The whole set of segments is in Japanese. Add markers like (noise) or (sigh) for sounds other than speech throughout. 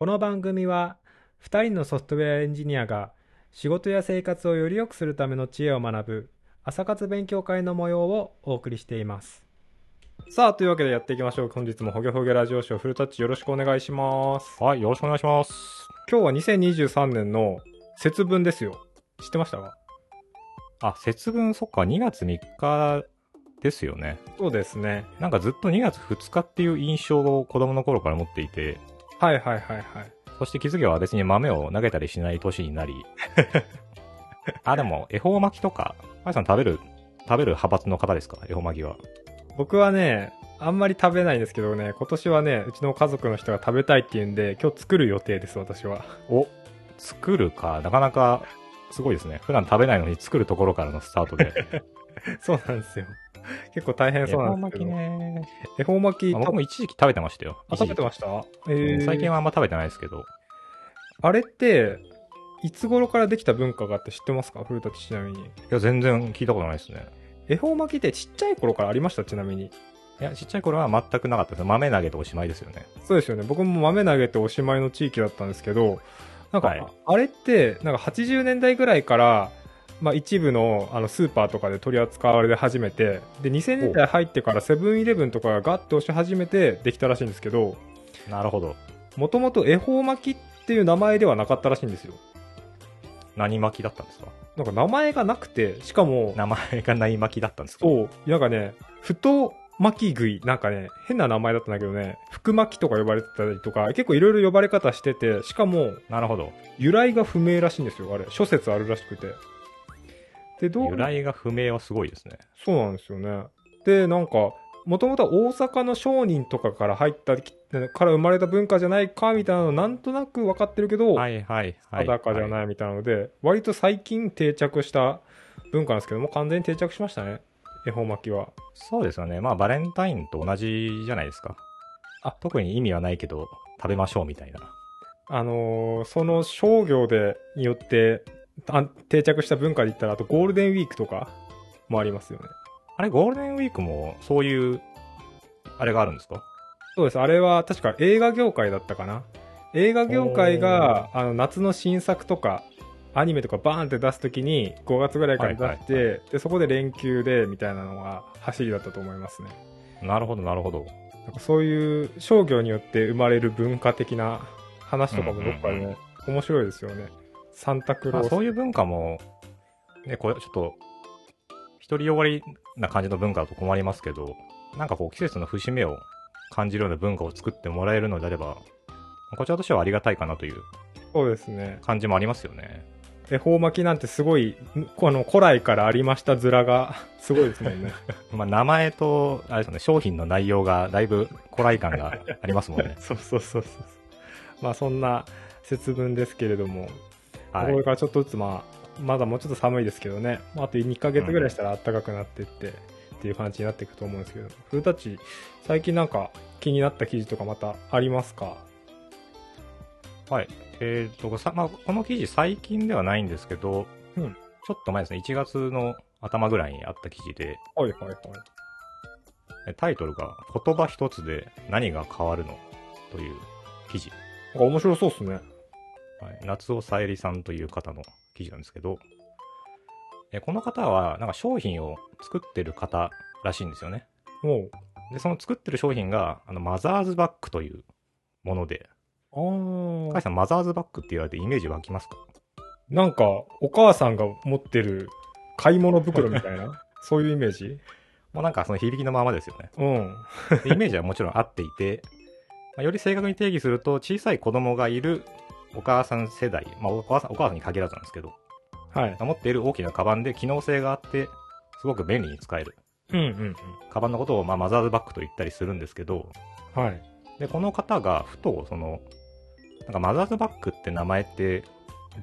この番組は2人のソフトウェアエンジニアが仕事や生活をより良くするための知恵を学ぶ朝活勉強会の模様をお送りしています。さあというわけでやっていきましょう。本日もほげほげラジオショーフルタッチよろしくお願いします。はい、よろしくお願いします。今日は2023年の節分ですよ。知ってましたか？あ、節分、そっか、2月3日ですよね。そうですね。なんかずっと2月2日っていう印象を子供の頃から持っていて、はいはいはいはいそして気づけば別に豆を投げたりしない年になり、(laughs) あ、でも、恵方巻きとか、あいさん食べる、食べる派閥の方ですか？恵方巻きは。僕はねあんまり食べないんですけどね今年はねうちの家族の人が食べたいっていうんで今日作る予定です私はお、作るか、なかなか、すごいですね。普段食べないのに作るところからのスタートで。(laughs) そうなんですよ (laughs) 結構大変恵そうな方巻きんですけどね。恵方巻きあ僕も一時期食べてましたよ。あ食べてまししたえたー、最近はあんま食べてないですけど。あれっていつ頃からできた文化があって知ってますか？古舘ちなみにいや、全然聞いたことないですね。恵方巻きってちっちゃい頃からありました？ちなみにいや、ちっちゃい頃は全くなかったです。豆投げておしまいですよね。そうですよね僕も豆投げておしまいの地域だったんですけどなんか、はいあれってなんか80年代ぐらいからまあ、一部のあのスーパーとかで取り扱われ始めてで2000年代入ってからセブンイレブンとかがガッと押し始めてできたらしいんですけどなるほど。もともと恵方巻きっていう名前ではなかったらしいんですよ。何巻きだったんですか？なんか名前がなくてしかも名前がない巻きだったんですか？そうなんかね太巻き食いなんかね変な名前だったんだけどね福巻きとか呼ばれてたりとか結構いろいろ呼ばれ方しててしかもなるほど。由来が不明らしいんですよあれ。諸説あるらしくてでどう由来が不明はすごいですね。そうなんですよね。で、なんか、もともとは大阪の商人とかから入った、から生まれた文化じゃないかみたいなのなんとなく分かってるけど、はいはいはい。裸じゃい。ないみたいなので、割と最近定着した文化なんですけども、完全に定着しましたね。恵方巻きは。そうですよね。まあ、バレンタインと同じじゃないですか。あ特に意味はないけど、食べましょうみたいな。あのーその商業で、によって、あ定着した文化で言ったら、あとゴールデンウィークとかもありますよね。あれ、ゴールデンウィークも、そういう、あれがあるんですか？そうです。あれは確か映画業界だったかな。映画業界があの夏の新作とかアニメとかバーンって出すときに5月ぐらいから出して、はいはいでそこで連休でみたいなのが走りだったと思いますね。なるほどなるほど。なんかそういう商業によって生まれる文化的な話とかもどっかでね、うんうん面白いですよね。サンタクロまあ、ース。そういう文化も、ね、これちょっと、独りよがりな感じの文化だと困りますけど、なんかこう季節の節目を感じるような文化を作ってもらえるのであれば、まあこちらとしてはありがたいかなというそうですね。感じもありますよね。恵方巻きなんてすごい、この古来からありました面がすごいですもんね。(laughs) まあ名前と、あれですよね、商品の内容がだいぶ古来感がありますもんね。(laughs) そうそうそうそう。まあそんな節分ですけれども、はいこれ。からちょっとずつまあ、まだもうちょっと寒いですけどね、まあ、あと2ヶ月ぐらいしたら暖かくなっていって、っていう感じになっていくと思うんですけど、古舘、最近なんか気になった記事とかまたありますか？はい。えっ、と、さまあ、この記事最近ではないんですけど、うんちょっと前ですね、1月の頭ぐらいにあった記事で、はいはいはい。えタイトルが言葉一つで何が変わるの？という記事。なんか面白そうっすね。はい、夏尾さえりさんという方の記事なんですけど、えこの方はなんか商品を作ってる方らしいんですよね。もう、で、その作ってる商品があのマザーズバッグというもので、あー。カイさんマザーズバッグって言われてイメージ湧きますか？なんか、お母さんが持ってる買い物袋みたいな、(laughs) そういうイメージ？もうなんかその響きのままですよね。うん。でイメージはもちろん合っていて、まあ、より正確に定義すると小さい子供がいるお母さん世代、まあ、お母さんお母さんに限らずなんですけど、はい。持っている大きなカバンで機能性があって、すごく便利に使える。うんうんカバンのことをまあマザーズバッグと言ったりするんですけど、うん。はい。で、この方がふとその、なんかマザーズバッグって名前って、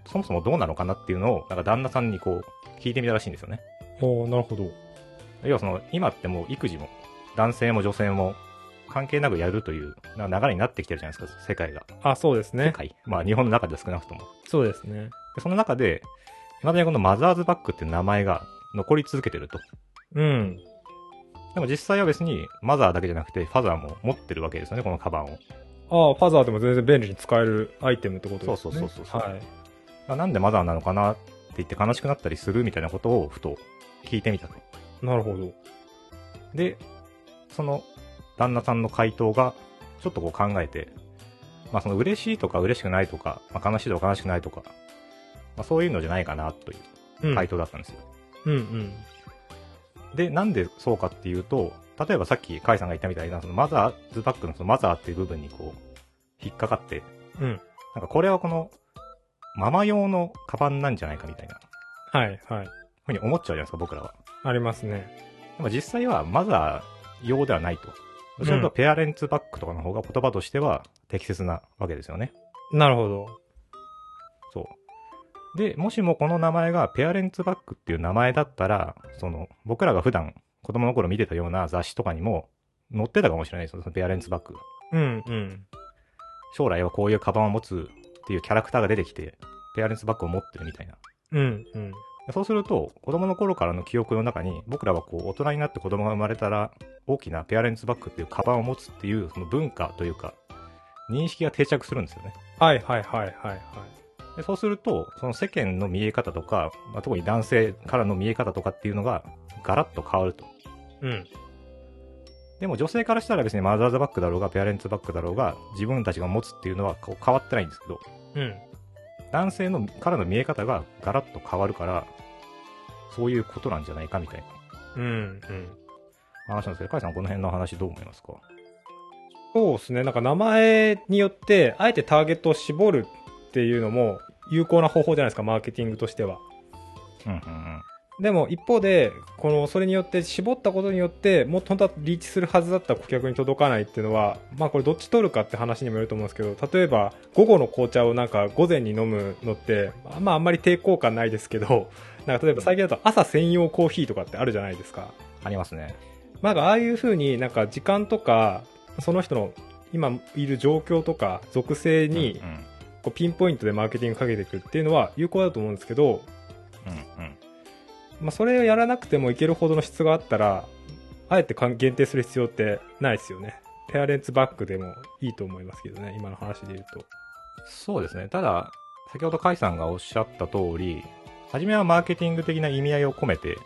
そもそもどうなのかなっていうのを、なんか旦那さんにこう、聞いてみたらしいんですよね。おーなるほど。要はその、今ってもう育児も、男性も女性も、関係なくやるという流れになってきてるじゃないですか、世界が。あ、そうですね。世界まあ日本の中で少なくとも。そうですね。でその中で、いまだにこのマザーズバッグっていう名前が残り続けてると。うん。でも実際は別にマザーだけじゃなくてファザーも持ってるわけですよね、このカバンを。ああ、ファザーでも全然便利に使えるアイテムってことですね。そうそうそうそうはい。あなんでマザーなのかなって言って悲しくなったりするみたいなことをふと聞いてみたと。なるほど。で、その旦那さんの回答がちょっとこう考えて、まあその嬉しいとか嬉しくないとか、まあ、悲しいとか悲しくないとか、まあそういうのじゃないかなといううん。回答だったんですよ。うんうん。で、なんでそうかっていうと、例えばさっきカイさんが言ったみたいな、そのマザーズバックのそのマザーっていう部分にこう、引っかかって、うん。なんかこれはこの、ママ用のカバンなんじゃないかみたいな、はいはい。ふうに思っちゃうじゃないですか、僕らは。ありますね。でも実際はマザー用ではないと。どちらかとペアレンツバックとかの方が言葉としては適切なわけですよね。なるほど。そう。で、もしもこの名前がペアレンツバックっていう名前だったら、その、僕らが普段子供の頃見てたような雑誌とかにも載ってたかもしれないですよ、そのペアレンツバックが。うんうん。将来はこういうカバンを持つっていうキャラクターが出てきて、ペアレンツバッグを持ってるみたいな。うんうん。そうすると、子供の頃からの記憶の中に、僕らはこう、大人になって子供が生まれたら、大きなペアレンツバッグっていうカバンを持つっていう、その文化というか、認識が定着するんですよね。はいはいはいはいはい。でそうすると、その世間の見え方とか、まあ、特に男性からの見え方とかっていうのが、ガラッと変わると。うん。でも女性からしたら別にマザーズバッグだろうが、ペアレンツバッグだろうが、自分たちが持つっていうのはこう変わってないんですけど、うん。男性のからの見え方がガラッと変わるから、そういうことなんじゃないかみたいなうんうん。話なんですけど、カイさんこの辺の話どう思いますか？そうですね。なんか名前によって、あえてターゲットを絞るっていうのも有効な方法じゃないですか、マーケティングとしては。うんうんうん。でも一方で、この、それによって絞ったことによって、もっと本当はリーチするはずだった顧客に届かないっていうのは、まあこれどっち取るかって話にもよると思うんですけど、例えば午後の紅茶をなんか午前に飲むのって、まああんまり抵抗感ないですけど、なんか例えば最近だと朝専用コーヒーとかってあるじゃないですか。ありますね。まあああいう風になんか時間とか、その人の今いる状況とか属性にこうピンポイントでマーケティングかけていくっていうのは有効だと思うんですけど、うんうん。まあ、それをやらなくてもいけるほどの質があったら、あえて限定する必要ってないですよね。ペアレンツバックでもいいと思いますけどね、今の話で言うと。そうですね。ただ、先ほどカイさんがおっしゃった通り、初めはマーケティング的な意味合いを込めて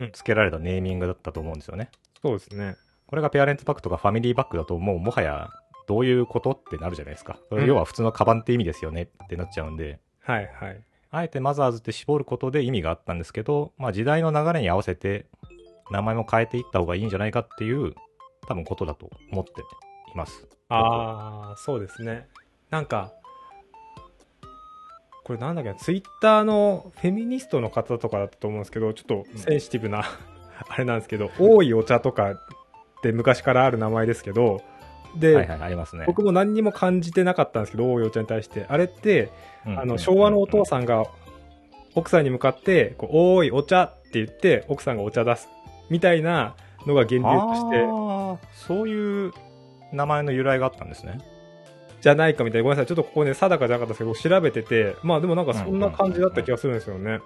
うん付けられたネーミングだったと思うんですよね。そうですね。これがペアレンツバッグとかファミリーバッグだともうもはやどういうことってなるじゃないですか。うん要は普通のカバンって意味ですよねってなっちゃうんで、はいはい。あえてマザーズって絞ることで意味があったんですけど、まあ時代の流れに合わせて名前も変えていった方がいいんじゃないかっていう多分ことだと思っています。ああ、そうですね。なんか、これなんだっけな、ツイッターのフェミニストの方とかだったと思うんですけど、ちょっとセンシティブな、(laughs) あれなんですけど、多いお茶とかって昔からある名前ですけど、で、はいはい、ありますね。僕も何にも感じてなかったんですけど、多いお茶に対して。あれって、うんあの、昭和のお父さんが奥さんに向かって、こうおーい、お茶って言って、奥さんがお茶出す。みたいなのが源流として、あーそういう名前の由来があったんですね。じゃないかみたいな。ごめんなさい。ちょっとここね、定かじゃなかったですけど、調べてて、まあでもなんかそんな感じだった気がするんですよね。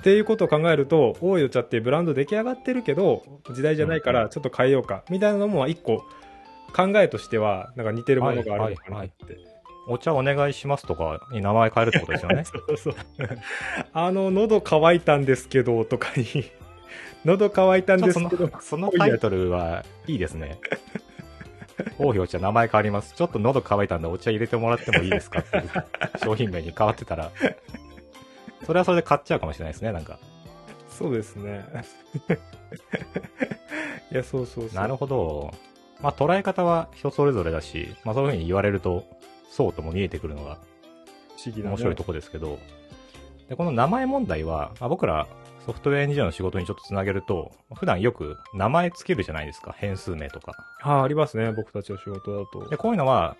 っていうことを考えると、多いお茶っていうブランド出来上がってるけど、時代じゃないからちょっと変えようか。みたいなのも一個考えとしては、なんか似てるものがあるのかなって。お茶お願いしますとかに名前変えるってことですよね。(laughs) そうそう。あの、喉乾いたんですけど、とかに、(laughs) 喉乾いたんですけどの、そのタイトルはいいですね。王妃お茶名前変わります。ちょっと喉乾いたんでお茶入れてもらってもいいですかっていう商品名に変わってたら、それはそれで買っちゃうかもしれないですね、なんか。そうですね。(laughs) いや、そうそうそう。なるほど。まあ捉え方は人それぞれだし、まあそういうふうに言われると、そうとも見えてくるのが不思議な、ね。面白いとこですけど、で、この名前問題は、まあ、僕らソフトウェアエンジニアの仕事にちょっとつなげると、普段よく名前つけるじゃないですか、変数名とか。ああ、ありますね。僕たちの仕事だとで、。こういうのは、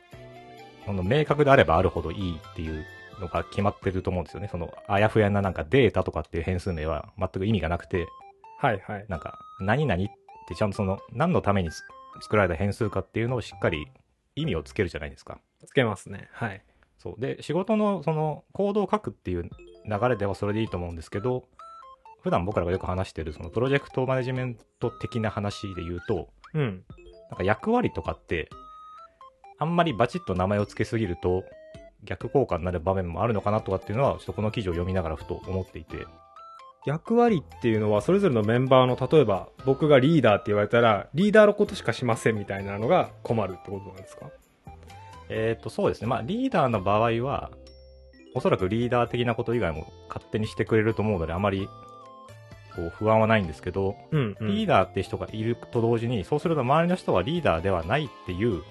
この明確であればあるほどいいっていうのが決まってると思うんですよね。その、あやふやななんかデータとかっていう変数名は全く意味がなくて、はいはい。なんか、何々ってちゃんとその、何のためにつ作られた変数かっていうのをしっかり意味をつけるじゃないですか。つけますね。はい。そう。で、仕事のその、コードを書くっていう流れではそれでいいと思うんですけど、普段僕らがよく話してるそのプロジェクトマネジメント的な話で言うと、うん。なんか役割とかって、あんまりバチッと名前を付けすぎると、逆効果になる場面もあるのかなとかっていうのは、ちょっとこの記事を読みながらふと思っていて。役割っていうのはそれぞれのメンバーの例えば僕がリーダーって言われたらリーダーのことしかしませんみたいなのが困るってことなんですか？えっ、と、そうですね。まあ、リーダーの場合は、おそらくリーダー的なこと以外も勝手にしてくれると思うので、あまり、こう、不安はないんですけど、うん、うん、リーダーって人がいると同時に、そうすると周りの人はリーダーではないっていう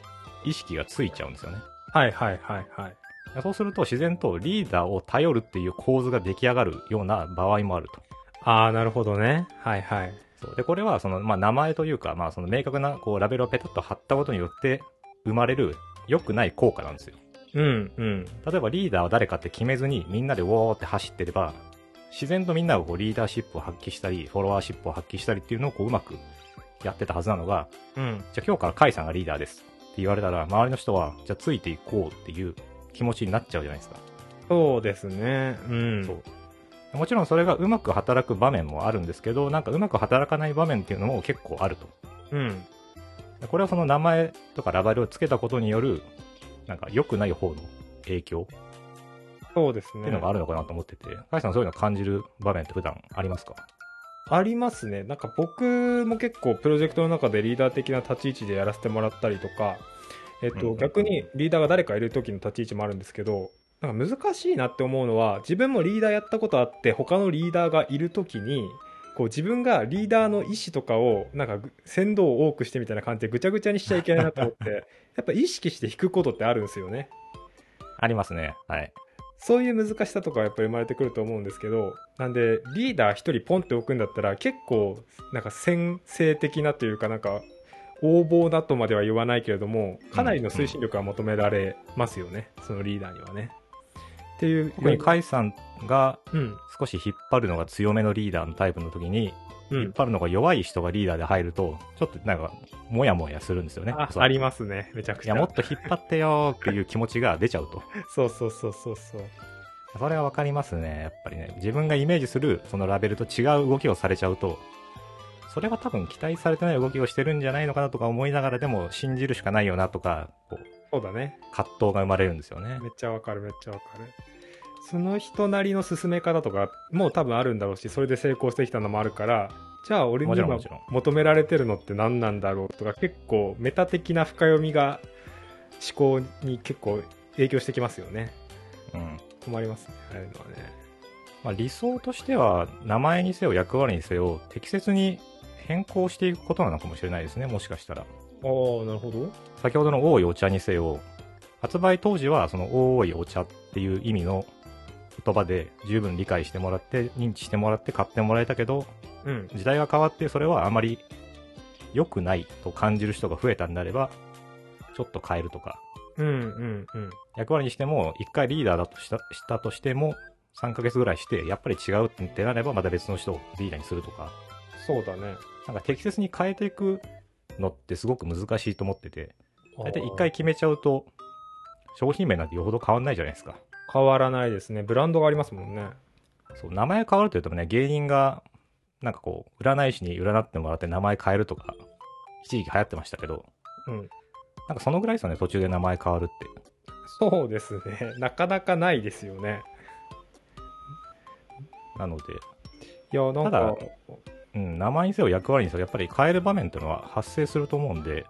意識がついちゃうんですよね。はいはいはいはいそうすると自然とリーダーを頼るっていう構図が出来上がるような場合もあると。ああなるほどね。はいはい。そう。で、これはその、まあ、名前というか、まあ、その明確なこうラベルをペタッと貼ったことによって生まれる良くない効果なんですよ。うんうん。例えばリーダーは誰かって決めずにみんなでウォーって走ってれば、自然とみんながこうリーダーシップを発揮したり、フォロワーシップを発揮したりっていうのをこううまくやってたはずなのが、うん。じゃあ今日からカイさんがリーダーですって言われたら、周りの人は、じゃあついていこうっていう気持ちになっちゃうじゃないですか。そうですね。うん。そう。もちろんそれがうまく働く場面もあるんですけど、なんかうまく働かない場面っていうのも結構あると。うん。これはその名前とかラベルをつけたことによる、なんか良くない方の影響そうですね。っていうのがあるのかなと思ってて、カイさんそういうの感じる場面って普段ありますか？ありますね。なんか僕も結構プロジェクトの中でリーダー的な立ち位置でやらせてもらったりとかえっと、うん逆にリーダーが誰かいる時の立ち位置もあるんですけどなんか難しいなって思うのは自分もリーダーやったことあって他のリーダーがいる時にこう自分がリーダーの意思とかをなんかぐ先導を多くしてみたいな感じでぐちゃぐちゃにしちゃいけないなと思って (laughs) やっぱ意識して引くことってあるんですよねありますね。はい。そういう難しさとかはやっぱり生まれてくると思うんですけどなんでリーダー一人ポンって置くんだったら結構なんか先制的なというかなんか横暴だとまでは言わないけれどもかなりの推進力が求められますよね、そのリーダーにはね。っていう特にカイさんがうん少し引っ張るのが強めのリーダーのタイプの時に、うん引っ張るのが弱い人がリーダーで入ると、ちょっとなんか、もやもやするんですよね。あありますねめちゃくちゃいや、もっと引っ張ってよーっていう気持ちが出ちゃうと。(laughs) そうそうそうそうそうそれはわかりますね。やっぱりね。自分がイメージするそのラベルと違う動きをされちゃうと、それは多分期待されてない動きをしてるんじゃないのかなとか思いながらでも信じるしかないよなとか、こう、そうだね。葛藤が生まれるんですよね。め。っちゃわかるめっちゃわかる。その人なりの進め方とかも多分あるんだろうしそれで成功してきたのもあるからじゃあ俺に今求められてるのって何なんだろうとか結構メタ的な深読みが思考に結構影響してきますよね。うん。困りますねああいうのはね。まあ、理想としては、名前にせよ役割にせよ、適切に変更していくことなのかもしれないですね。もしかしたら。ああなるほど先ほどの多いお茶にせよ、発売当時はその多いお茶っていう意味の言葉で十分理解してもらって、認知してもらって買ってもらえたけど、うん時代が変わってそれはあまり良くないと感じる人が増えたんであれば、ちょっと変えるとか、うんうんうん役割にしても、一回リーダーだとしたしたとしても、3ヶ月ぐらいして、やっぱり違うってなれば、また別の人をリーダーにするとか、そうだね。なんか適切に変えていくのってすごく難しいと思ってて、大体一あ回決めちゃうと、商品名なんてよほど変わんないじゃないですか。あ変わらないですね。ブランドがありますもんね。そう、名前変わると言うとね、芸人が、なんかこう、占い師に占ってもらって名前変えるとか、一時期流行ってましたけど、うん。なんかそのぐらいですよね、途中で名前変わるって。そうですね。なかなかないですよね。なので、いやなんただかうん、名前にせよ役割にせよ、やっぱり変える場面っていうのは発生すると思うんで、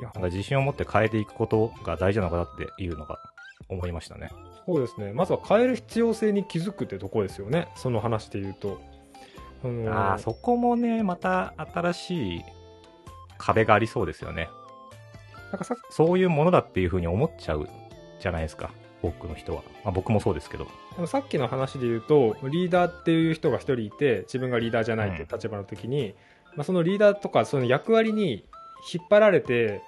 いやなんか自信を持って変えていくことが大事なのかなっていうのが思いましたね。そうですねまずは変える必要性に気づくってとこですよねその話で言うとああ、そこもね、また新しい壁がありそうですよね。なんかさそういうものだっていうふうに思っちゃうじゃないですか、多くの人は。まあ僕もそうですけど。でもさっきの話で言うとリーダーっていう人が一人いて自分がリーダーじゃないっていう立場の時に、まあ、そのリーダーとかその役割に引っ張られて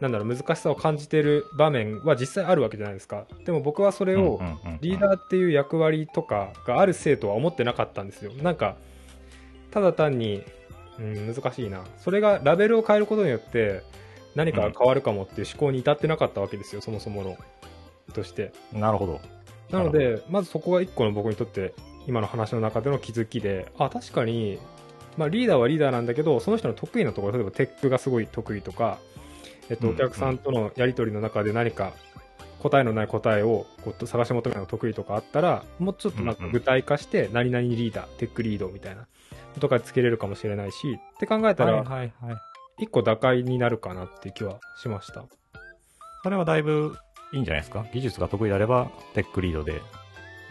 なんだろう難しさを感じてる場面は実際あるわけじゃないですか。でも僕はそれをうんうんうんうん。リーダーっていう役割とかがある生徒は思ってなかったんですよ。なんかただ単に、うん、難しいな。それがラベルを変えることによって何かが変わるかもっていう思考に至ってなかったわけですよそもそものとしてなるほど。なので、まずそこが一個の僕にとって、今の話の中での気づきで、あ、確かに、まあリーダーはリーダーなんだけど、その人の得意なところ、例えばテックがすごい得意とか、えっと、うんお客さんとのやり取りの中で何か答えのない答えをこう探し求めるのが得意とかあったら、もうちょっとなんか具体化して、何々リーダー、テックリードみたいなとかつけれるかもしれないし、って考えたら。一個打開になるかなっていう気はしました。それはだいぶいいんじゃないですか？技術が得意であれば、テックリードで、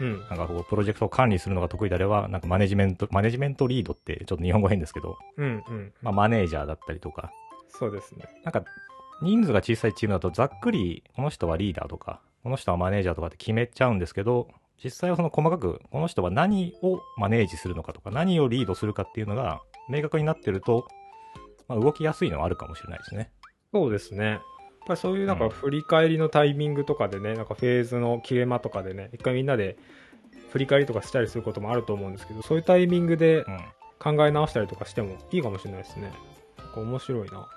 うん。なんかこう、プロジェクトを管理するのが得意であれば、なんかマネジメント、マネジメントリードってちょっと日本語変ですけど、うんうん。まあマネージャーだったりとか、そうですね。なんか、人数が小さいチームだとざっくり、この人はリーダーとか、この人はマネージャーとかって決めちゃうんですけど、実際はその細かく、この人は何をマネージするのかとか、何をリードするかっていうのが明確になってると、まあ、動きやすいのはあるかもしれないですね。そうですね。やっぱりそういうなんかうん振り返りのタイミングとかでね、なんかフェーズの切れ間とかでね、一回みんなで振り返りとかしたりすることもあると思うんですけど、そういうタイミングでうん。考え直したりとかしてもいいかもしれないですね。なんか面白いな。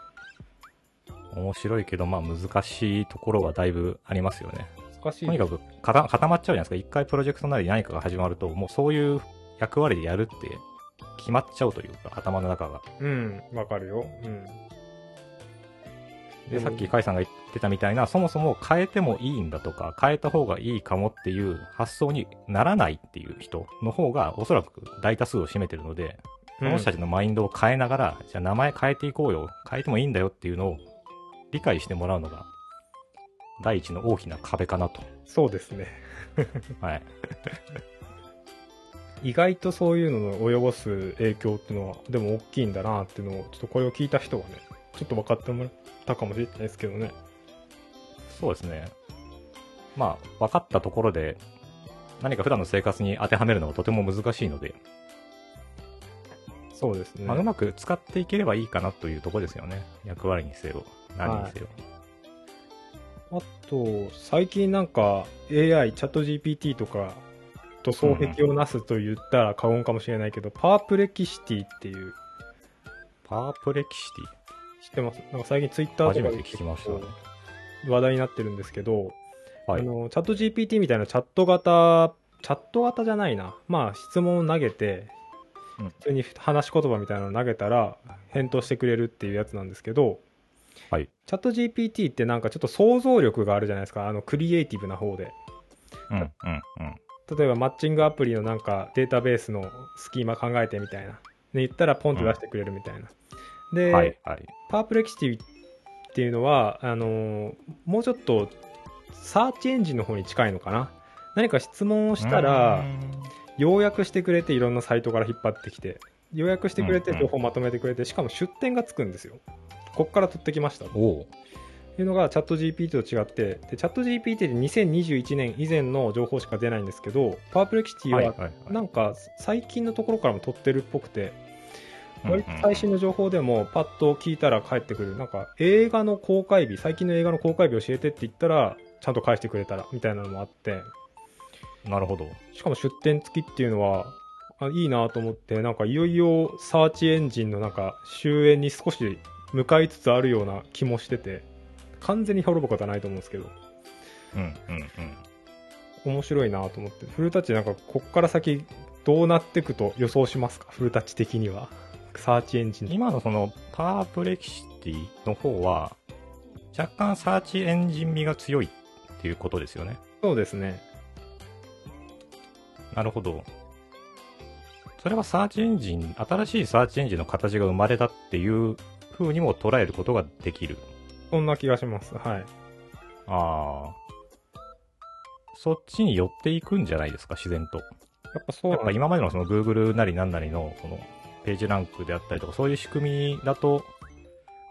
面白いけど、まあ難しいところはだいぶありますよね。難しい。とにかく固固まっちゃうじゃないですか。一回プロジェクトなり何かが始まると、もうそういう役割でやるって決まっちゃうというか、頭の中が。うん、わかるよ。うん。で、さっき甲斐さんが言ってたみたいな、そもそも変えてもいいんだとか、変えた方がいいかもっていう発想にならないっていう人の方が、おそらく大多数を占めてるので、その人たちのマインドを変えながら、じゃあ名前変えていこうよ、変えてもいいんだよっていうのを理解してもらうのが、第一の大きな壁かなと。そうですね。はい。(laughs) 意外とそういうのの及ぼす影響っていうのは、でも大きいんだなっていうのを、ちょっとこれを聞いた人はね、ちょっと分かってもらったかもしれないですけどね。そうですね。まあ、分かったところで、何か普段の生活に当てはめるのはとても難しいので、そうですね。まあ、うまく使っていければいいかなというところですよね。役割にせよ、何にせよ。あと、最近なんか AI、チャット GPT とかと双璧をなすと言ったら過言かもしれないけど、パープレキシティっていう、パープレキシテ知ってます？なんか最近ツイッターとかで初めて聞きました結構話題になってるんですけど、ィ。はい。あのチャット GPT みたいなチャット型、チャット型じゃないな。まあ質問を投げて、うん普通に話し言葉みたいなのを投げたら返答してくれるっていうやつなんですけど、はい。チャット GPT ってなんかちょっと想像力があるじゃないですか。あのクリエイティブな方で。うん、うん、うん。例えばマッチングアプリのなんかデータベースのスキーマ考えてみたいな。で言ったらポンと出してくれるみたいな。で、はい、はい。パープレキシティっていうのは、あのーもうちょっとサーチエンジンの方に近いのかな？何か質問をしたうら要約してくれていろんなサイトから引っ張ってきて、要約してくれて情報まとめてくれて、しかも出典がつくんですよ。こっから取ってきましたというのがチャット GPT と違って、でチャット GPT って2021年以前の情報しか出ないんですけど、パープレキシティは。なんか最近のところからも取ってるっぽくて、うん割と最新の情報でもパッと聞いたら返ってくる。なんか映画の公開日、最近の映画の公開日教えてって言ったら、ちゃんと返してくれたらみたいなのもあって、なるほど。しかも出典付きっていうのは、あいいなと思って、なんかいよいよサーチエンジンのなんか終焉に少し向かいつつあるような気もしてて、完全に滅ぶことはないと思うんですけど、うん、うん、うん。面白いなと思って、フルタッチなんかこっから先どうなっていくと予想しますか？フルタッチ的には。サーチエンジン。今のそのパープレキシティの方は、若干サーチエンジン味が強いっていうことですよね。そうですね。なるほど。それはサーチエンジン、新しいサーチエンジンの形が生まれたっていう風にも捉えることができる。そんな気がします。はい。ああ。そっちに寄っていくんじゃないですか、自然と。やっぱそうやっぱ。今までのその Google なりなんなりの、このページランクであったりとか、そういう仕組みだと、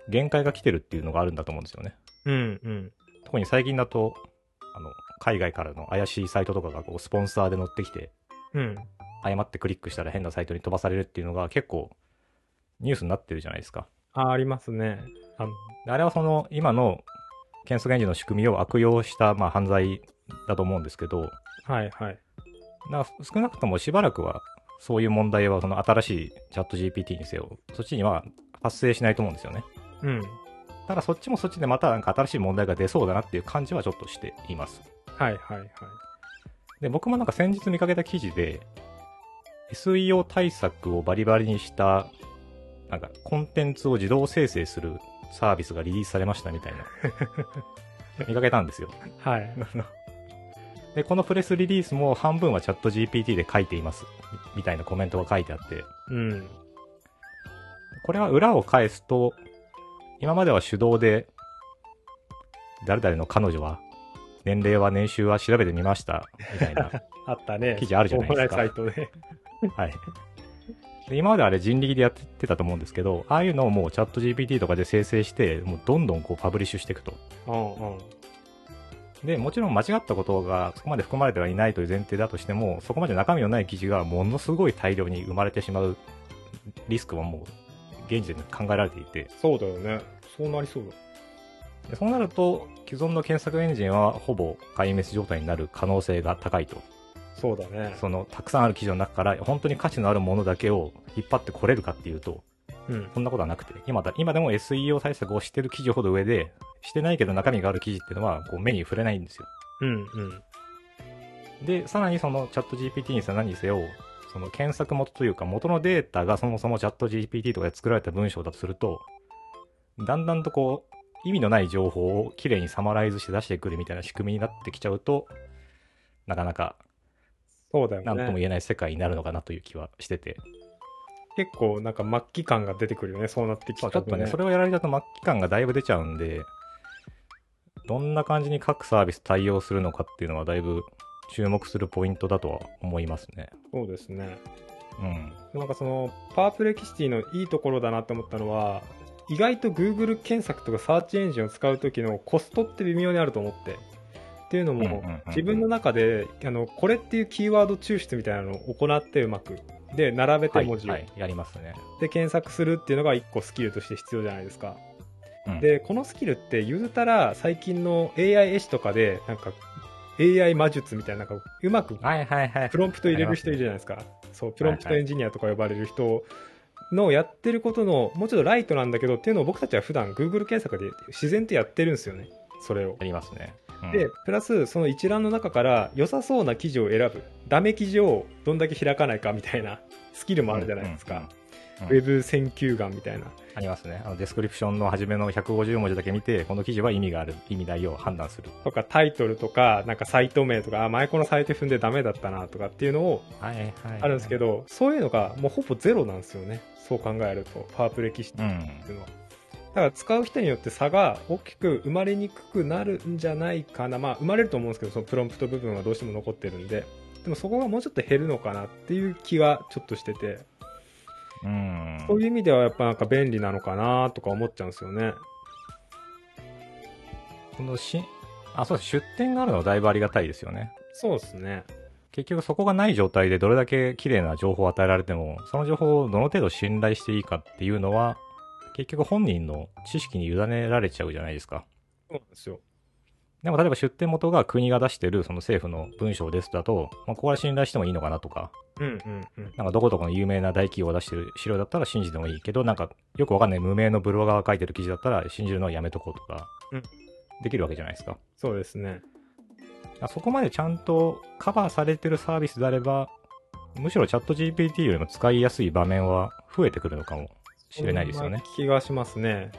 限界が来てるっていうのがあるんだと思うんですよね。うんうん。特に最近だと、あの、海外からの怪しいサイトとかがこうスポンサーで載ってきて、うん。誤ってクリックしたら変なサイトに飛ばされるっていうのが結構ニュースになってるじゃないですか。あ、ありますね。ああれはその今の検索エンジンの仕組みを悪用したまあ犯罪だと思うんですけど、はいはい。だから少なくともしばらくはそういう問題はその新しいチャット GPT にせよ、そっちには発生しないと思うんですよね。うん。ただそっちもそっちでまたなんか新しい問題が出そうだなっていう感じはちょっとしています。はいはいはい。で、僕もなんか先日見かけた記事で、SEO 対策をバリバリにした、なんかコンテンツを自動生成するサービスがリリースされましたみたいな。(laughs) 見かけたんですよ。はい。(laughs) で、このプレスリリースも半分はチャット GPT で書いています。みみたいなコメントが書いてあって、うん。これは裏を返すと、今までは手動で、誰々の彼女は、年齢は年収は調べてみました、みたいな。(laughs) あったね。記事あるじゃないですかサイトで。(laughs) はい。で今まであれ人力でやってたと思うんですけど、ああいうのをもうチャット GPT とかで生成して、もうどんどんこうパブリッシュしていくと。うんうん。で、もちろん間違ったことがそこまで含まれてはいないという前提だとしても、そこまで中身のない記事がものすごい大量に生まれてしまうリスクはもう現時点で考えられていて、そうだよね。そうなりそうだ。でそうなると既存の検索エンジンはほぼ壊滅状態になる可能性が高いと。そうだね。そのたくさんある記事の中から本当に価値のあるものだけを引っ張ってこれるかっていうと、うん。そんなことはなくて、今だ、今でも SEO 対策をしてる記事ほど上で、してないけど中身がある記事っていうのは、こう目に触れないんですよ。うんうん。で、さらにそのチャット GPT にせよ何にせよ、その検索元というか元のデータがそもそもチャット GPT とかで作られた文章だとすると、だんだんとこう、意味のない情報をきれいにサマライズして出してくるみたいな仕組みになってきちゃうと、なかなかそうだよね。何とも言えない世界になるのかなという気はしてて、結構なんか末期感が出てくるよね。そうなってきたそうちょっとね、それをやられちゃうと末期感がだいぶ出ちゃうんで、どんな感じに各サービス対応するのかっていうのはだいぶ注目するポイントだとは思いますね。そうですね。うん。なんかその、パワープレキシティのいいところだなって思ったのは、意外と Google 検索とかサーチエンジンを使う時のコストって微妙にあると思って。っていうのも自分の中で、あの、これっていうキーワード抽出みたいなのを行ってうまく。で、並べてはい、文字を。はい、やりますね。で、検索するっていうのが一個スキルとして必要じゃないですか。うん、で、このスキルって言うたら最近の AI 絵師とかで、なんか AI 魔術みたいな、なんかうまくはいはいはい。プロンプト入れる人いるじゃないですか。そう、プロンプトエンジニアとか呼ばれる人のやってることの、もうちょっとライトなんだけど、っていうのを僕たちは普段 Google 検索で自然とやってるんですよね。それを。やりますね。うんで、プラスその一覧の中から良さそうな記事を選ぶ。ダメ記事をどんだけ開かないかみたいなスキルもあるじゃないですか。うんうんうんウェブ選球眼みたいな。ありますね。あのデスクリプションの初めの150文字だけ見て、この記事は意味がある、意味ないを判断する。とかタイトルとか、なんかサイト名とか、あ、前このサイト踏んでダメだったなとかっていうのをはいはい、あるんですけど。ど、そういうのがもうほぼゼロなんですよね。そう考えると、パワープレキシテうん。ィっていうのは。だから使う人によって差が大きく生まれにくくなるんじゃないかな。まあ生まれると思うんですけど、そのプロンプト部分はどうしても残ってるんで。でもそこがもうちょっと減るのかなっていう気がちょっとしてて、うん。そういう意味ではやっぱなんか便利なのかなとか思っちゃうんですよね。このし、あ、そうです。出店があるのはだいぶありがたいですよね。そうですね。結局そこがない状態でどれだけ綺麗な情報を与えられても、その情報をどの程度信頼していいかっていうのは、結局本人の知識に委ねられちゃうじゃないですか。そうなんですよ。でも例えば出典元が国が出してるその政府の文章ですだと、まあ、ここは信頼してもいいのかなとか、うんうんうん。なんかどこどこの有名な大企業が出してる資料だったら信じてもいいけど、なんかよくわかんない無名のブロガーが書いてる記事だったら信じるのはやめとこうとかうん、できるわけじゃないですか。そうですね。あそこまでちゃんとカバーされてるサービスであれば、むしろチャット GPT よりも使いやすい場面は増えてくるのかもしれないですよね。気がしますね。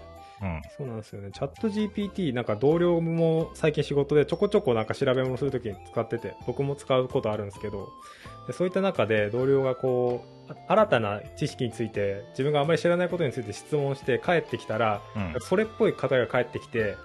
うん。そうなんですよね。チャット GPT、なんか同僚も最近仕事でちょこちょこなんか調べ物するときに使ってて、僕も使うことあるんですけど、でそういった中で同僚がこう、あ新たな知識について、自分があまり知らないことについて質問して帰ってきたら、うん。それっぽい方が帰ってきて、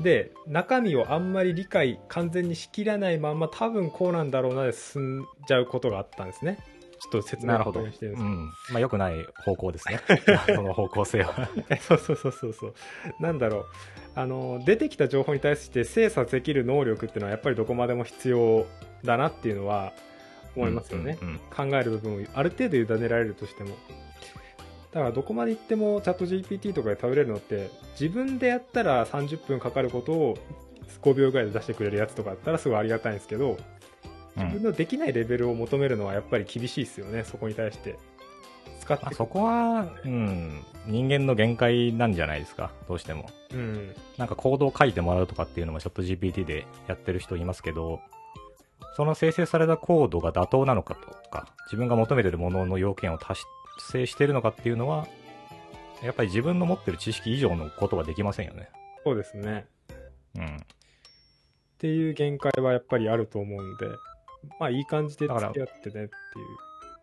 で、中身をあんまり理解完全にしきらないまんま多分こうなんだろうなで進んじゃうことがあったんですね。ちょっと説明をしてるんですけど。ん。まあ良くない方向ですね。(laughs) その方向性は。えそうそうそうそうそう。なんだろう。あの出てきた情報に対して精査できる能力っていうのはやっぱりどこまでも必要だなっていうのは思いますよね、うんうん考える部分をある程度委ねられるとしても。だからどこまで行ってもチャット GPT とかで食べれるのって自分でやったら30分かかることを5秒ぐらいで出してくれるやつとかだったらすごいありがたいんですけどうん自分のできないレベルを求めるのはやっぱり厳しいですよねそこに対して使ってまあ、そこは、うん、人間の限界なんじゃないですか、どうしても。うんなんかコードを書いてもらうとかっていうのもチャット GPT でやってる人いますけど、その生成されたコードが妥当なのかとか、自分が求めてるものの要件を達成してるのかっていうのは、やっぱり自分の持ってる知識以上のことはできませんよね。そうですね。うん。っていう限界はやっぱりあると思うんで、まあいい感じで付き合ってねっていう。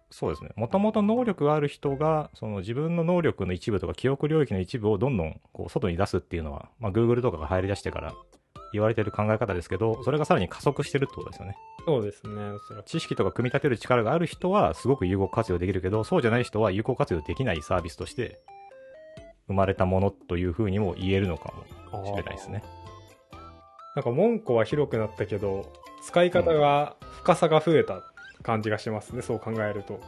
そうですね。もともと能力がある人が、その自分の能力の一部とか記憶領域の一部をどんどんこう外に出すっていうのは、まあ Google とかが入り出してから言われてる考え方ですけど、それがさらに加速してるってことですよね。そうですね。知識とか組み立てる力がある人はすごく有効活用できるけど、そうじゃない人は有効活用できないサービスとして生まれたものというふうにも言えるのかもしれないですね。なんか門戸は広くなったけど、使い方が、深さが増えた感じがしますね、そう考えると。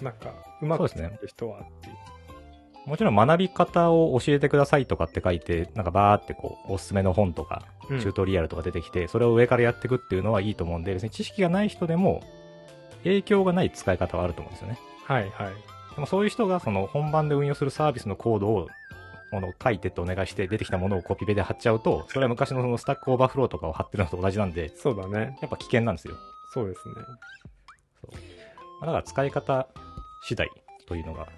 なんか、うまく使える人はっていう。もちろん学び方を教えてくださいとかって書いて、なんかバーってこう、おすすめの本とか、うんチュートリアルとか出てきて、それを上からやっていくっていうのはいいと思うんで、別に知識がない人でも、影響がない使い方はあると思うんですよね。はいはい。でもそういう人がその本番で運用するサービスのコードをこの書いてってお願いして出てきたものをコピペで貼っちゃうと、(laughs) それは昔のその Stack Overflow とかを貼ってるのと同じなんで、そうだね。やっぱ危険なんですよ。そうですね。だから使い方次第というのがある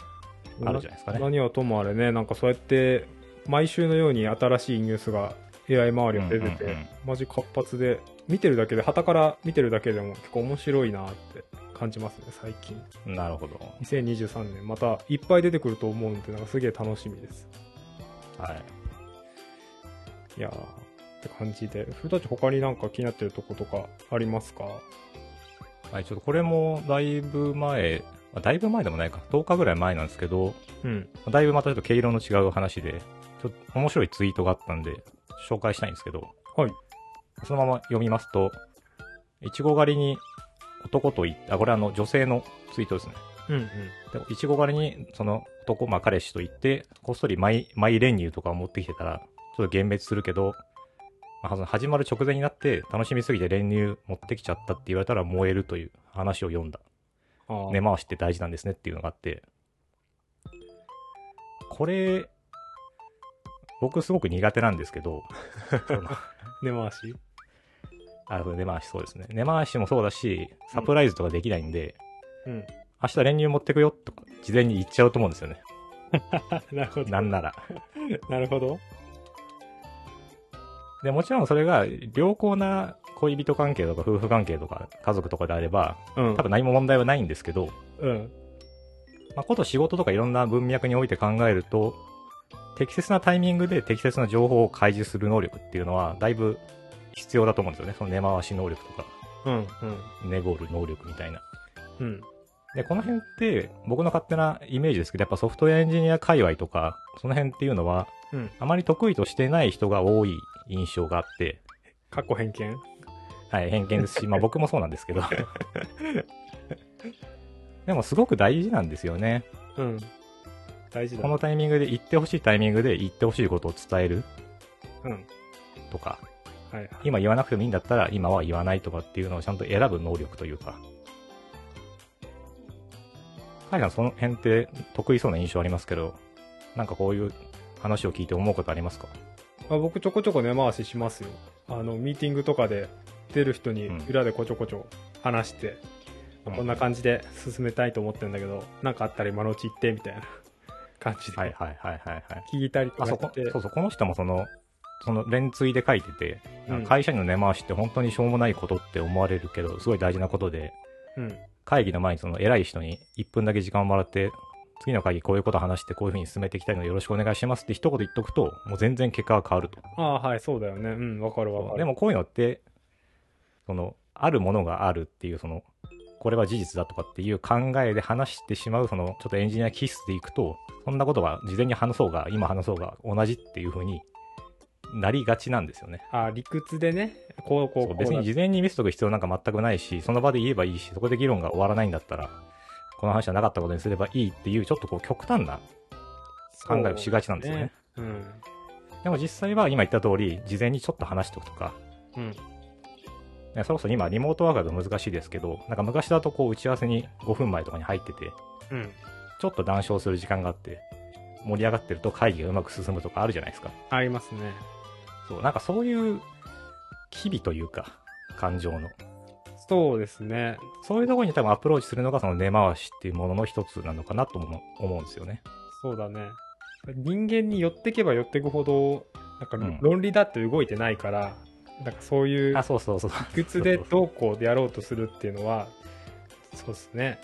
じゃないですかね。何はともあれね、なんかそうやって、毎週のように新しいニュースが AI 周りは出てて、うんうんうんマジ活発で、見てるだけで、旗から見てるだけでも結構面白いなって感じますね、最近。なるほど。2023年、またいっぱい出てくると思うんで、なんかすげえ楽しみです。はい。いやー、って感じで。古たち他になんか気になってるとことかありますか？はい、ちょっとこれもだいぶ前、まあだいぶ前でもないか、10日ぐらい前なんですけど、うん。だいぶまたちょっと毛色の違う話で、ちょっと面白いツイートがあったんで、紹介したいんですけど、はい。そのまま読みますと、いちご狩りに男と言って、あ、これあの女性のツイートですね。うんうん。でいちご狩りにその男、まあ彼氏と言って、こっそりマイ、マイ練乳とかを持ってきてたら、ちょっと幻滅するけど、まあ始まる直前になって楽しみすぎて練乳持ってきちゃったって言われたら燃えるという話を読んだ。根回しって大事なんですねっていうのがあって、これ、僕すごく苦手なんですけど、(laughs) 根回し？あ、そう根回しそうですね。根回しもそうだし、サプライズとかできないんで、うん。明日練乳持ってくよとか、事前に言っちゃうと思うんですよね。(laughs) なるほど。なんなら。(laughs) なるほど。で、もちろんそれが良好な恋人関係とか夫婦関係とか家族とかであれば、うん多。分何も問題はないんですけど、うん。まあ、こと仕事とかいろんな文脈において考えると、適切なタイミングで適切な情報を開示する能力っていうのは、だいぶ必要だと思うんですよね。その根回し能力とか、うん。根ゴール能力みたいな。うん。うん。で、この辺って、僕の勝手なイメージですけど、やっぱソフトウェアエンジニア界隈とか、その辺っていうのは、うん。あまり得意としてない人が多い印象があって、過去偏見？はい、偏見ですし、まあ僕もそうなんですけど。(laughs) でもすごく大事なんですよね。うん。大事だ。このタイミングで言ってほしいタイミングで言ってほしいことを伝えるうん。とか、はいはい。今言わなくてもいいんだったら今は言わないとかっていうのをちゃんと選ぶ能力というか。カイさんその辺って得意そうな印象ありますけど、なんかこういう話を聞いて思うことありますか？あ僕ちょこちょこ根回ししますよ。あの、ミーティングとかで出る人にうん裏でこちょこちょ話して、うんこんな感じで進めたいと思ってるんだけど、なんかあったら今のうち行って、みたいな感じで。はいはいはいはいはい。聞いたりとあ、そこ、かして。そうそう、この人もその、その連追で書いてて、うん会社員の根回しって本当にしょうもないことって思われるけど、すごい大事なことで、うん。会議の前にその偉い人に1分だけ時間をもらって、次の会議こういうこと話してこういう風に進めていきたいのでよろしくお願いしますって一言言っとくと、もう全然結果が変わると。ああ、はい、そうだよね。うん、わかるわかる。でもこういうのって、その、あるものがあるっていう、その、これは事実だとかっていう考えで話してしまう、その、ちょっとエンジニア気質でいくと、そんなことは事前に話そうが、今話そうが同じっていう風になりがちなんですよね。あ理屈でね、こう、こう、こう別に事前に見せとく必要なんか全くないし、その場で言えばいいし、そこで議論が終わらないんだったら、この話はなかったことにすればいいっていう、ちょっとこう極端な考えをしがちなんですよね。うん。でも実際は今言った通り、事前にちょっと話しておくとか、うん。ねそろそろ今リモートワークだと難しいですけど、なんか昔だとこう打ち合わせに5分前とかに入ってて、うん。ちょっと談笑する時間があって、盛り上がってると会議がうまく進むとかあるじゃないですか。ありますね。そう、なんかそういう機微というか、感情の。そうですね。そういうところに多分アプローチするのがその根回しっていうものの一つなのかなとも思うんですよね。そうだね。人間に寄ってけば寄ってくほどなんかうん論理だって動いてないから、なんかそういうあ、そうそうそう。理屈でどうこうでやろうとするっていうのはそうですね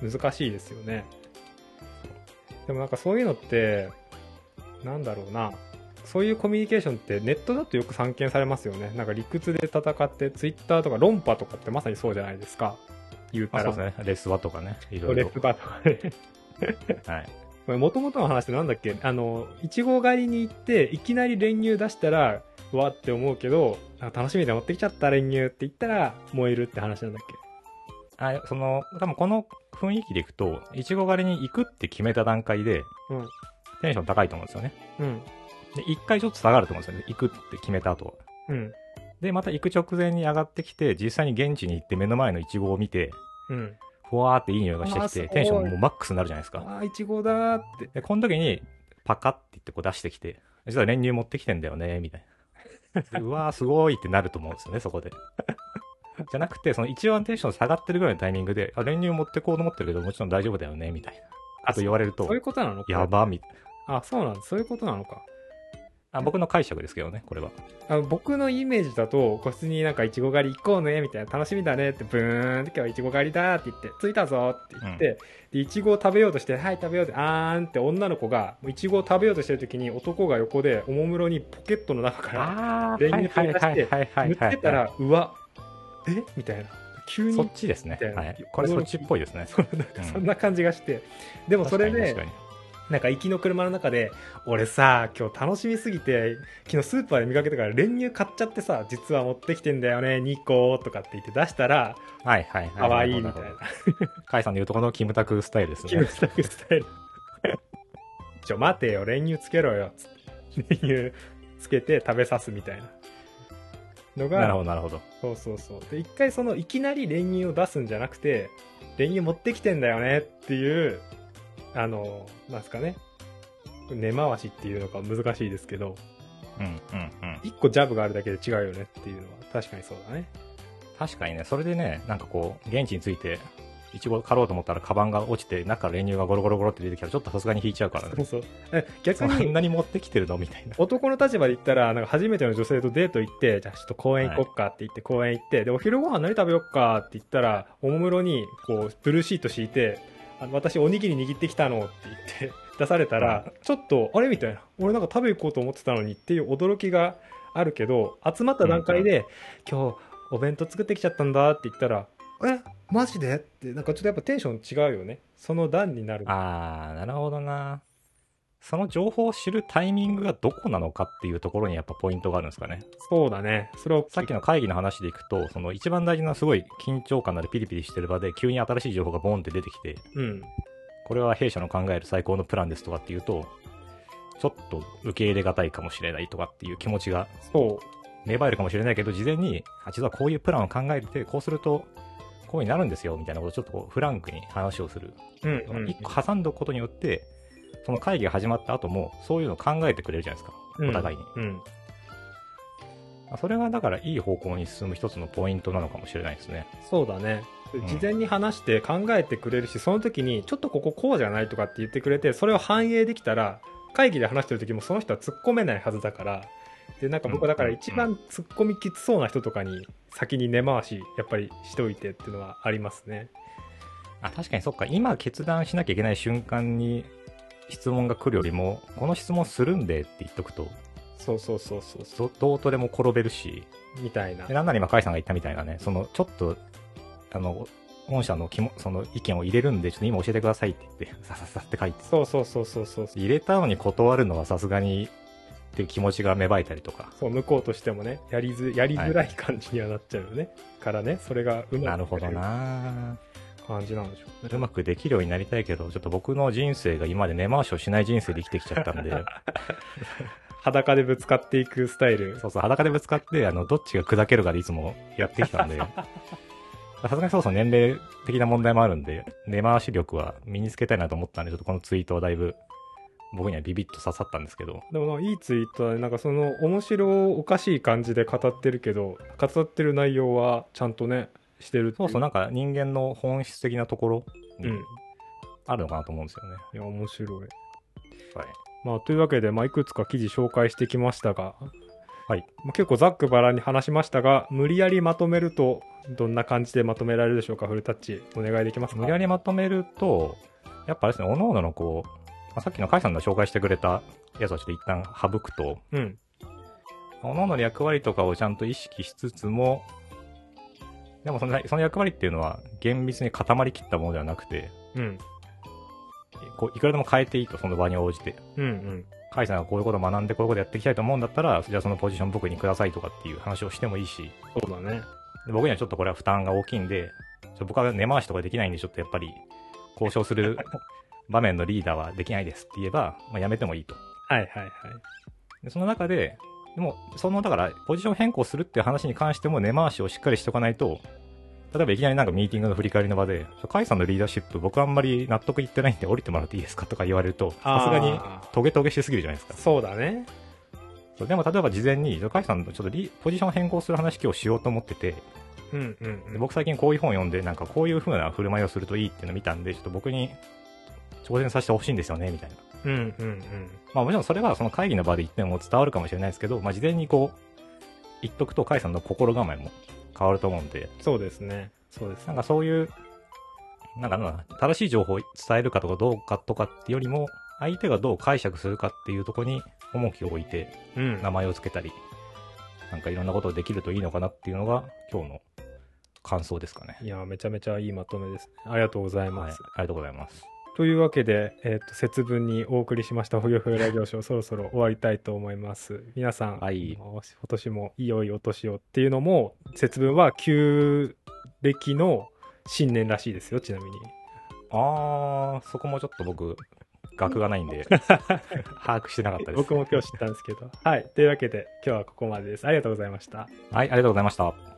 難しいですよねでもなんかそういうのってなんだろうなそういうコミュニケーションってネットだとよく散見されますよねなんか理屈で戦ってツイッターとか論破とかってまさにそうじゃないですか言うたらまあそうですね。レスワとかね。いろいろレス。バとかねはい。もともとの話ってなんだっけ？あのいちご狩りに行っていきなり練乳出したらうわって思うけどなんか楽しみで持ってきちゃった練乳って言ったら燃えるって話なんだっけ？あその、多分この雰囲気でいくと、いちご狩りに行くって決めた段階で、うんテンション高いと思うんですよね。うんで、一回ちょっと下がると思うんですよね。行くって決めた後は。うんで、また行く直前に上がってきて、実際に現地に行って目の前のいちごを見て、うんふわーっていい匂いがしてきて、テンションもうマックスになるじゃないですか。ああいちごだーってで、この時に、パカッて言ってこう出してきて、実は練乳持ってきてんだよね、みたいな。で (laughs) うわー、すごいってなると思うんですよね、そこで。(laughs) じゃなくて、その一番テンション下がってるぐらいのタイミングで、あ、練乳持ってこうと思ってるけど、もちろん大丈夫だよね、みたいな。あと言われるとそういう、ことなの？かやば、みたいあそうなんだそういうことなのかな。あ僕の解釈ですけどね、これは。あ僕のイメージだと個室になんかいちご狩り行こうねみたいな楽しみだねってブーンって今日はいちご狩りだって言って着いたぞって言って、でいちごを食べようとしてはい食べようってあーんって女の子がいちごを食べようとしてる時に男が横でおもむろにポケットの中からあ練乳取り出してはい塗ってたらうわえ？みたいな。急に？そっちですね。はい。これそっちっぽいですね。そんな感じがして、でもそれで確かに確かになんか行きの車の中で俺さ今日楽しみすぎて昨日スーパーで見かけたから練乳買っちゃってさ実は持ってきてんだよね2個とかって言って出したらはいはいはい。可愛いみたいな。カイさんの言うとこのキムタクスタイルですねキム。タクスタイルちょ待てよ練乳つけろよつって練乳つけて食べさすみたいなのがなるほどなるほど。そうそうそうで一回そのいきなり練乳を出すんじゃなくて練乳持ってきてんだよねっていうあのなんすかね。根回しっていうのか難しいですけど。うんうんうん。一個ジャブがあるだけで違うよねっていうのは確かにそうだね。確かにね、それでね、なんかこう、現地について、いちご狩ろうと思ったら、カバンが落ちて、中から練乳がゴロゴロゴロって出てきたら、ちょっとさすがに引いちゃうからね。そうそう。え逆そんになに持ってきてるの？みたいな。男の立場で言ったらなんか初めての女性とデート行ってじゃあちょっと公園行こっかって言って公園行って、でお昼ご飯何食べよっかって言ったらおもむろにこうブルーシート敷いてあの私おにぎり握ってきたのって言って出されたら、ちょっとあれ？みたいな。俺なんか食べ行こうと思ってたのにっていう驚きがあるけど集まった段階で、今日お弁当作ってきちゃったんだって言ったらえ？マジで？ってなんかちょっとやっぱテンション違うよね。その段になるあー、なるほどな。その情報を知るタイミングがどこなのかっていうところにやっぱポイントがあるんですかね。そうだね。それをさっきの会議の話でいくと、その一番大事なすごい緊張感のあるピリピリしてる場で、急に新しい情報がボンって出てきて、うん。これは弊社の考える最高のプランですとかっていうと、ちょっと受け入れがたいかもしれないとかっていう気持ちがそう。芽生えるかもしれないけど、事前に、あ実はこういうプランを考えて、こうすると、こうになるんですよ、みたいなことをちょっとこうフランクに話をする。うんうん。一個挟んどくことによって、その会議が始まった後も、そういうのを考えてくれるじゃないですか。お互いに。うんまあそれがだからいい方向に進む一つのポイントなのかもしれないですね。そうだねん事前に話して考えてくれるし、その時にちょっとこここうじゃないとかって言ってくれてそれを反映できたら会議で話してる時もその人は突っ込めないはずだからでなんか僕はだから一番突っ込みきつそうな人とかに先に根回しやっぱりしておいてっていうのはありますねあ、確かにそっか。今決断しなきゃいけない瞬間に質問が来るよりも、この質問するんでって言っとくと、そうそうそうそうそどどうとでも転べるし、うみたいな。でなんなら今、甲斐さんが言ったみたいなね、その、ちょっと、あの、本社のきもその意見を入れるんで、ちょっと今教えてくださいって言って、さささって書いて、そうそうそうそうそう入れたのに断るのはさすがにっていう気持ちが芽生えたりとか。そう向こうとしてもねやりずやりづらい感じにはなっちゃうよね、からねそれがうまくなるほどな感じなんでしょう。うまくできるようになりたいけど、ちょっと僕の人生が今まで根回しをしない人生で生きてきちゃったんで、(laughs) 裸でぶつかっていくスタイル。そうそう、裸でぶつかって、あの、どっちが砕けるかでいつもやってきたんで、(laughs) さすがにそうそう年齢的な問題もあるんで、根回し力は身につけたいなと思ったんで、ちょっとこのツイートはだいぶ、僕にはビビッと刺さったんですけど、でもいいツイートだねなんかその面白おかしい感じで語ってるけど語ってる内容はちゃんとねしてるそうそう、なんか人間の本質的なところにうんあるのかなと思うんですよね。いや面白いはい。まあ、というわけで、まあ、いくつか記事紹介してきましたが、はい。まあ、結構ざっくばらんに話しましたが、無理やりまとめると、どんな感じでまとめられるでしょうか、フルタッチ。お願いできますか？無理やりまとめると、やっぱあれですね、各々のこう、まあ、さっきの甲斐さんの紹介してくれたやつをちょっと一旦省くと、うん。各々の役割とかをちゃんと意識しつつも、でもそのその役割っていうのは厳密に固まりきったものではなくて、うん。こういくらでも変えていいと、その場に応じて。うんうん。甲斐さんがこういうことを学んでこういうことやっていきたいと思うんだったら、じゃあそのポジション僕にくださいとかっていう話をしてもいいし、そうだね。で僕にはちょっとこれは負担が大きいんで、僕は根回しとかできないんで、ちょっとやっぱり交渉する (laughs) 場面のリーダーはできないですって言えば、まあ、やめてもいいと。はいはいはい。でその中で、でも、その、だから、ポジション変更するっていう話に関しても根回しをしっかりしておかないと、例えばいきなりなんかミーティングの振り返りの場で、甲斐さんのリーダーシップ僕あんまり納得いってないんで降りてもらっていいですかとか言われると、さすがにトゲトゲしすぎるじゃないですか。そうだね。そうでも例えば事前に、甲斐さんとちょっとリポジション変更する話今日しようと思ってて、うんうんうん。で僕最近こういう本読んで、なんかこういう風な振る舞いをするといいっていうのを見たんで、ちょっと僕に挑戦させてほしいんですよね、みたいな。うんうんうん。まあもちろんそれはその会議の場で言っても伝わるかもしれないですけど、まあ事前にこう、言っとくと、甲斐さんの心構えも変わると思うんで、そうですね。そうですなんかそういう、なんかな正しい情報を伝えるかとかどうかとかってよりも、相手がどう解釈するかっていうところに重きを置いて、うん。名前を付けたり、なんかいろんなことをできるといいのかなっていうのが、今日の感想ですかね。いや、めちゃめちゃいいまとめですね。ありがとうございはい、ます。ありがとうございます。というわけで、えっ、と、節分にお送りしました、ほよほよラジオショー、(laughs) そろそろ終わりたいと思います。皆さん、はい今年もいよいよお年をっていうのも、節分は旧暦の新年らしいですよ、ちなみに。あー、そこもちょっと僕、学がないんで、(laughs) 把握してなかったです。僕も今日知ったんですけど。はい。というわけで、今日はここまでです。ありがとうございました。はい、ありがとうございました。